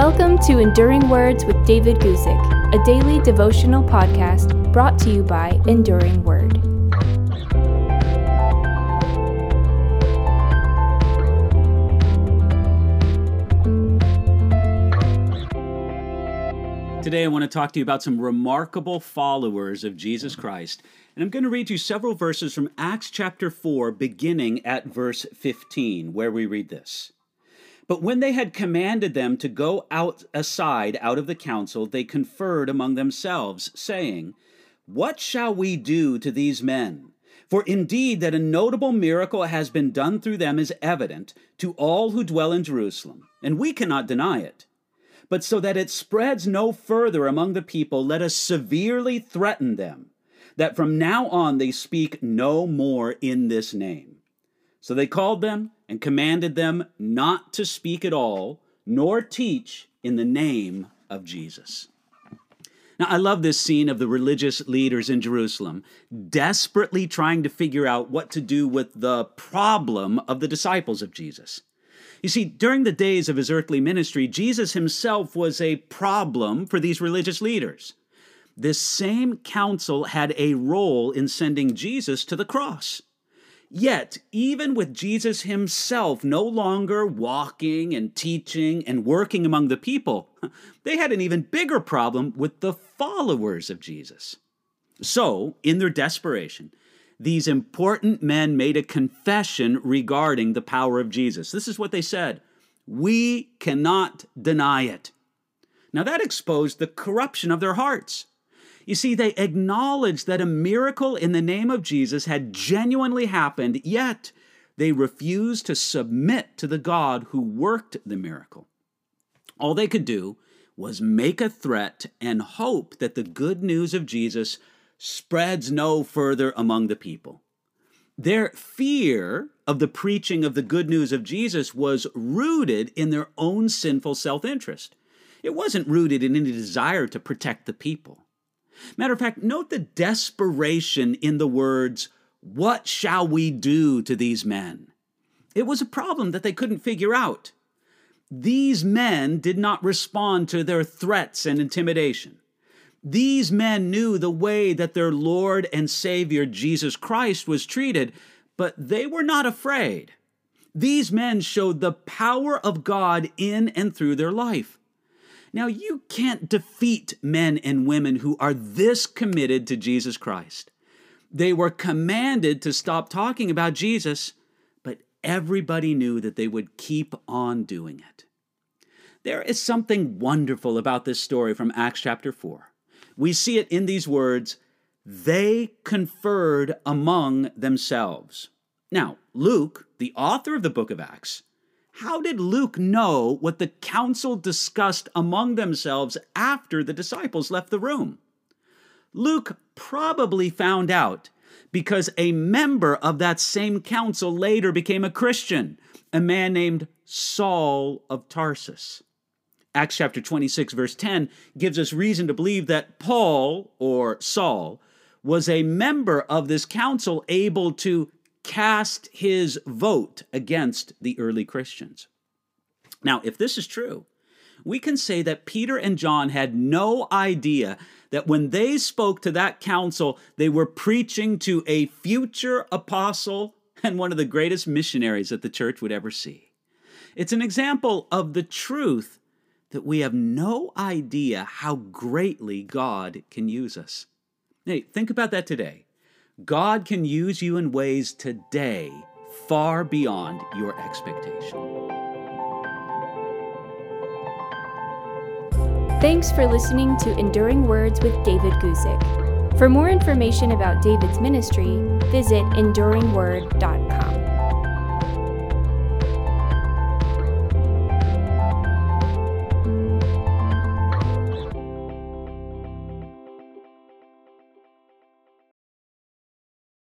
Welcome to Enduring Words with David Guzik, a daily devotional podcast brought to you by Enduring Word. Today, I want to talk to you about some remarkable followers of Jesus Christ. And I'm going to read you several verses from Acts chapter 4, beginning at verse 15, where we read this. But when they had commanded them to go out aside out of the council, they conferred among themselves, saying, What shall we do to these men? For indeed that a notable miracle has been done through them is evident to all who dwell in Jerusalem, and we cannot deny it. But so that it spreads no further among the people, let us severely threaten them, that from now on they speak no more in this name. So they called them and commanded them not to speak at all, nor teach in the name of Jesus. Now, I love this scene of the religious leaders in Jerusalem desperately trying to figure out what to do with the problem of the disciples of Jesus. You see, during the days of his earthly ministry, Jesus himself was a problem for these religious leaders. This same council had a role in sending Jesus to the cross. Yet, even with Jesus himself no longer walking and teaching and working among the people, they had an even bigger problem with the followers of Jesus. So, in their desperation, these important men made a confession regarding the power of Jesus. This is what they said We cannot deny it. Now, that exposed the corruption of their hearts. You see, they acknowledged that a miracle in the name of Jesus had genuinely happened, yet they refused to submit to the God who worked the miracle. All they could do was make a threat and hope that the good news of Jesus spreads no further among the people. Their fear of the preaching of the good news of Jesus was rooted in their own sinful self interest. It wasn't rooted in any desire to protect the people. Matter of fact, note the desperation in the words, What shall we do to these men? It was a problem that they couldn't figure out. These men did not respond to their threats and intimidation. These men knew the way that their Lord and Savior Jesus Christ was treated, but they were not afraid. These men showed the power of God in and through their life. Now, you can't defeat men and women who are this committed to Jesus Christ. They were commanded to stop talking about Jesus, but everybody knew that they would keep on doing it. There is something wonderful about this story from Acts chapter 4. We see it in these words they conferred among themselves. Now, Luke, the author of the book of Acts, how did Luke know what the council discussed among themselves after the disciples left the room? Luke probably found out because a member of that same council later became a Christian, a man named Saul of Tarsus. Acts chapter 26, verse 10 gives us reason to believe that Paul, or Saul, was a member of this council able to cast his vote against the early Christians. Now, if this is true, we can say that Peter and John had no idea that when they spoke to that council, they were preaching to a future apostle and one of the greatest missionaries that the church would ever see. It's an example of the truth that we have no idea how greatly God can use us. Hey, think about that today. God can use you in ways today far beyond your expectation. Thanks for listening to Enduring Words with David Guzik. For more information about David's ministry, visit enduringword.org.